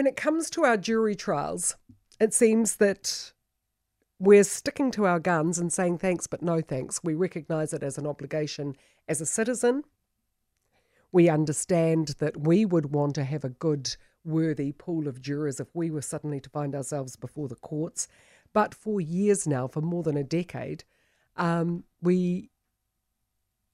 when it comes to our jury trials, it seems that we're sticking to our guns and saying thanks but no thanks. We recognise it as an obligation as a citizen. We understand that we would want to have a good, worthy pool of jurors if we were suddenly to find ourselves before the courts. But for years now, for more than a decade, um, we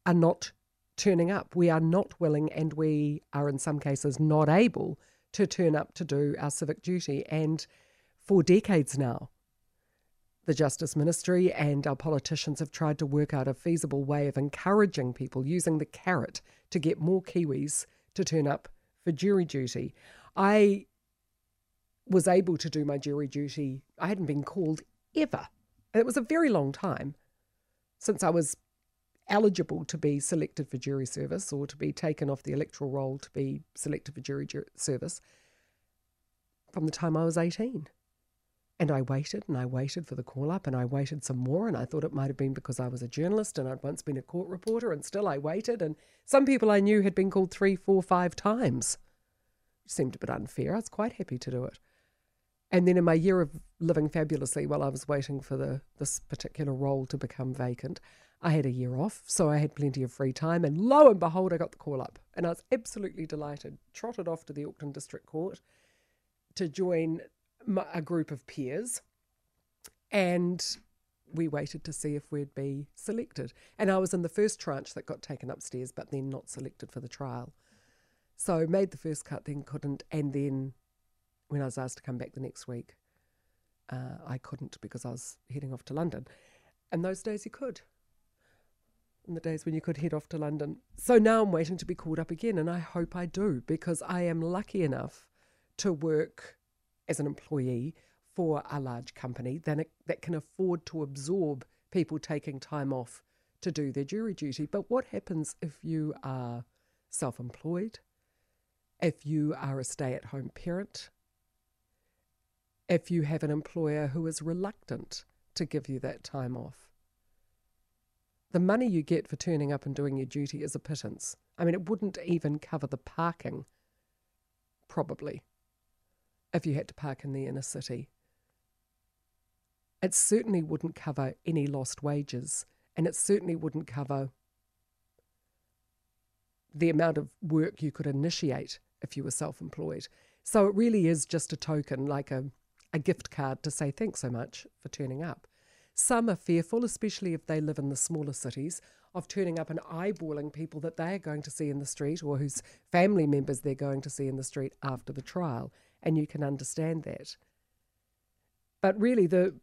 are not turning up. We are not willing and we are, in some cases, not able to turn up to do our civic duty. And for decades now, the Justice Ministry and our politicians have tried to work out a feasible way of encouraging people using the carrot to get more Kiwis to turn up for jury duty. I was able to do my jury duty. I hadn't been called ever. It was a very long time since I was eligible to be selected for jury service or to be taken off the electoral roll to be selected for jury service from the time I was 18. And I waited and I waited for the call up and I waited some more. And I thought it might have been because I was a journalist and I'd once been a court reporter and still I waited. And some people I knew had been called three, four, five times. It seemed a bit unfair. I was quite happy to do it. And then in my year of living fabulously while I was waiting for the this particular role to become vacant, I had a year off, so I had plenty of free time. And lo and behold, I got the call up, and I was absolutely delighted. Trotted off to the Auckland District Court to join a group of peers, and we waited to see if we'd be selected. And I was in the first tranche that got taken upstairs, but then not selected for the trial. So made the first cut, then couldn't, and then when I was asked to come back the next week, uh, I couldn't because I was heading off to London. And those days you could. And the days when you could head off to London. So now I'm waiting to be called up again, and I hope I do because I am lucky enough to work as an employee for a large company that, that can afford to absorb people taking time off to do their jury duty. But what happens if you are self employed, if you are a stay at home parent, if you have an employer who is reluctant to give you that time off? The money you get for turning up and doing your duty is a pittance. I mean, it wouldn't even cover the parking, probably if you had to park in the inner city. It certainly wouldn't cover any lost wages, and it certainly wouldn't cover the amount of work you could initiate if you were self employed. So it really is just a token, like a, a gift card to say thanks so much for turning up. Some are fearful, especially if they live in the smaller cities, of turning up and eyeballing people that they are going to see in the street or whose family members they're going to see in the street after the trial and you can understand that. But really, the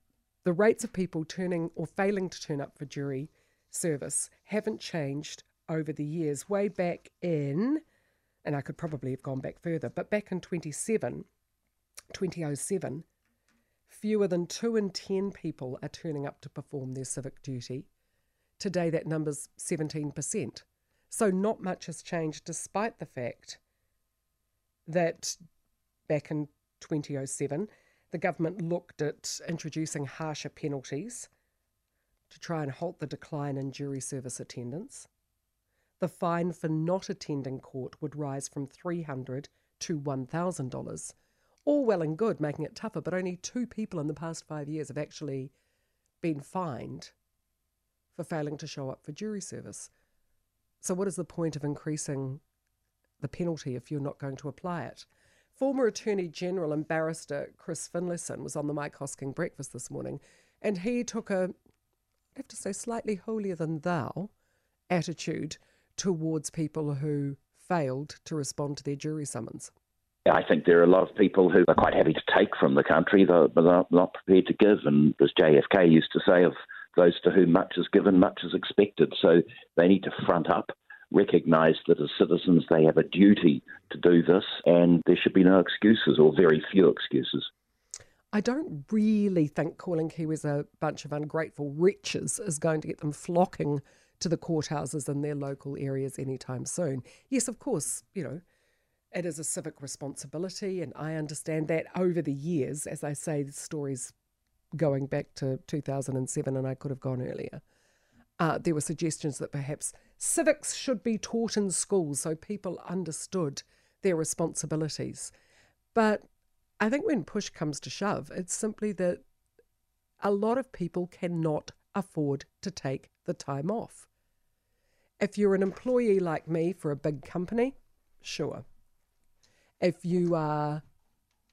the rates of people turning or failing to turn up for jury service haven't changed over the years. Way back in, and I could probably have gone back further, but back in 27, 2007, fewer than two in 10 people are turning up to perform their civic duty. Today, that number's 17%. So, not much has changed despite the fact that back in 2007, the government looked at introducing harsher penalties to try and halt the decline in jury service attendance. The fine for not attending court would rise from 300 to $1,000. All well and good, making it tougher, but only two people in the past five years have actually been fined for failing to show up for jury service. So, what is the point of increasing the penalty if you're not going to apply it? Former Attorney General and barrister Chris Finlayson was on the Mike Hosking breakfast this morning, and he took a, I have to say, slightly holier than thou attitude towards people who failed to respond to their jury summons. I think there are a lot of people who are quite happy to take from the country, but are not prepared to give. And as JFK used to say, of those to whom much is given, much is expected. So they need to front up recognise that as citizens they have a duty to do this, and there should be no excuses or very few excuses. I don't really think calling Kiwis a bunch of ungrateful wretches is going to get them flocking to the courthouses in their local areas anytime soon. Yes, of course, you know, it is a civic responsibility, and I understand that over the years, as I say, the stories going back to 2007, and I could have gone earlier. Uh, there were suggestions that perhaps civics should be taught in schools so people understood their responsibilities. But I think when push comes to shove, it's simply that a lot of people cannot afford to take the time off. If you're an employee like me for a big company, sure. If you are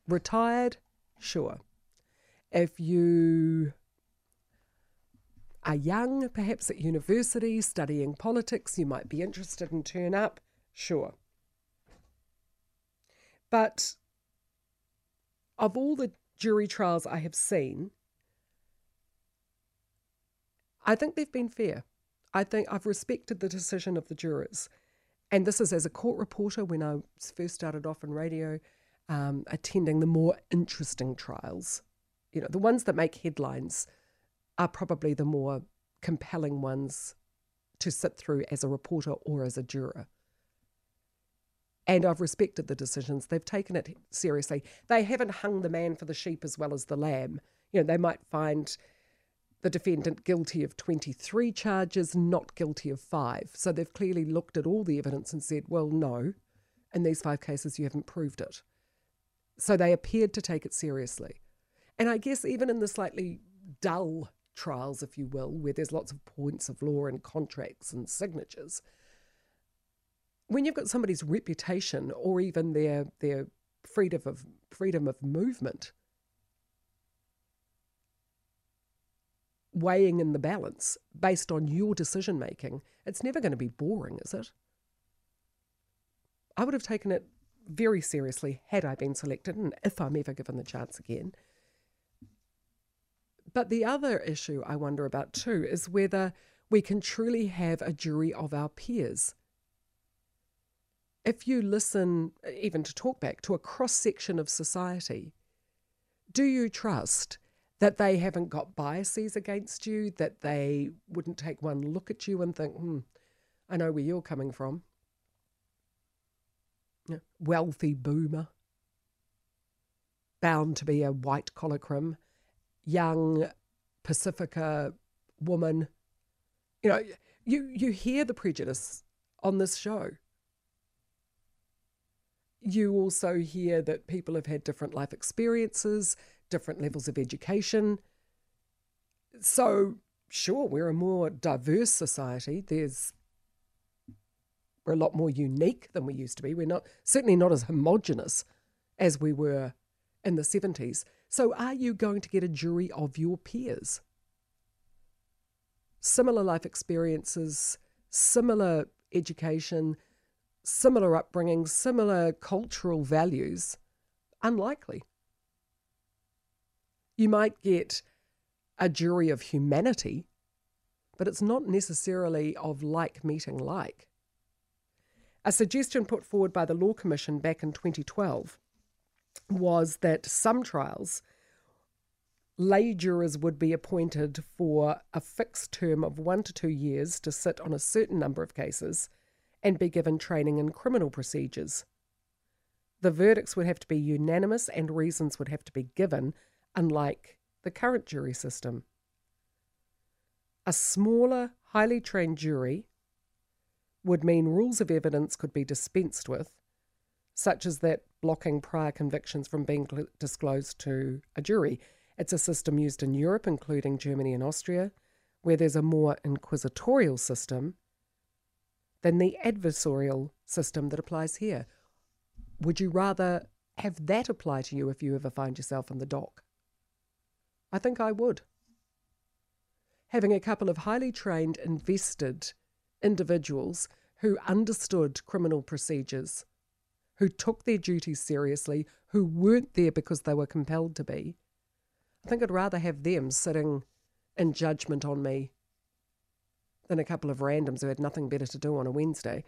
retired, sure. If you are young, perhaps at university, studying politics, you might be interested in turn up, sure. But of all the jury trials I have seen, I think they've been fair. I think I've respected the decision of the jurors. And this is as a court reporter when I first started off in radio, um, attending the more interesting trials. You know, the ones that make headlines are probably the more compelling ones to sit through as a reporter or as a juror. And I've respected the decisions. They've taken it seriously. They haven't hung the man for the sheep as well as the lamb. You know, they might find the defendant guilty of 23 charges, not guilty of five. So they've clearly looked at all the evidence and said, well, no, in these five cases, you haven't proved it. So they appeared to take it seriously. And I guess even in the slightly dull trials, if you will, where there's lots of points of law and contracts and signatures, when you've got somebody's reputation or even their their freedom of freedom of movement weighing in the balance based on your decision making, it's never going to be boring, is it? I would have taken it very seriously had I been selected and if I'm ever given the chance again. But the other issue I wonder about too is whether we can truly have a jury of our peers. If you listen, even to talk back to a cross section of society, do you trust that they haven't got biases against you, that they wouldn't take one look at you and think, hmm, I know where you're coming from. Wealthy boomer, bound to be a white collar crim, young Pacifica woman. You know, you, you hear the prejudice on this show. You also hear that people have had different life experiences, different levels of education. So, sure, we're a more diverse society. There's we're a lot more unique than we used to be. We're not certainly not as homogenous as we were in the 70s. So, are you going to get a jury of your peers? Similar life experiences, similar education, similar upbringing, similar cultural values? Unlikely. You might get a jury of humanity, but it's not necessarily of like meeting like. A suggestion put forward by the Law Commission back in 2012 was that some trials, lay jurors would be appointed for a fixed term of one to two years to sit on a certain number of cases and be given training in criminal procedures. The verdicts would have to be unanimous and reasons would have to be given unlike the current jury system. A smaller, highly trained jury would mean rules of evidence could be dispensed with, such as that blocking prior convictions from being disclosed to a jury. It's a system used in Europe, including Germany and Austria, where there's a more inquisitorial system than the adversarial system that applies here. Would you rather have that apply to you if you ever find yourself in the dock? I think I would. Having a couple of highly trained, invested individuals who understood criminal procedures, who took their duties seriously, who weren't there because they were compelled to be, I think I'd rather have them sitting in judgment on me than a couple of randoms who had nothing better to do on a Wednesday.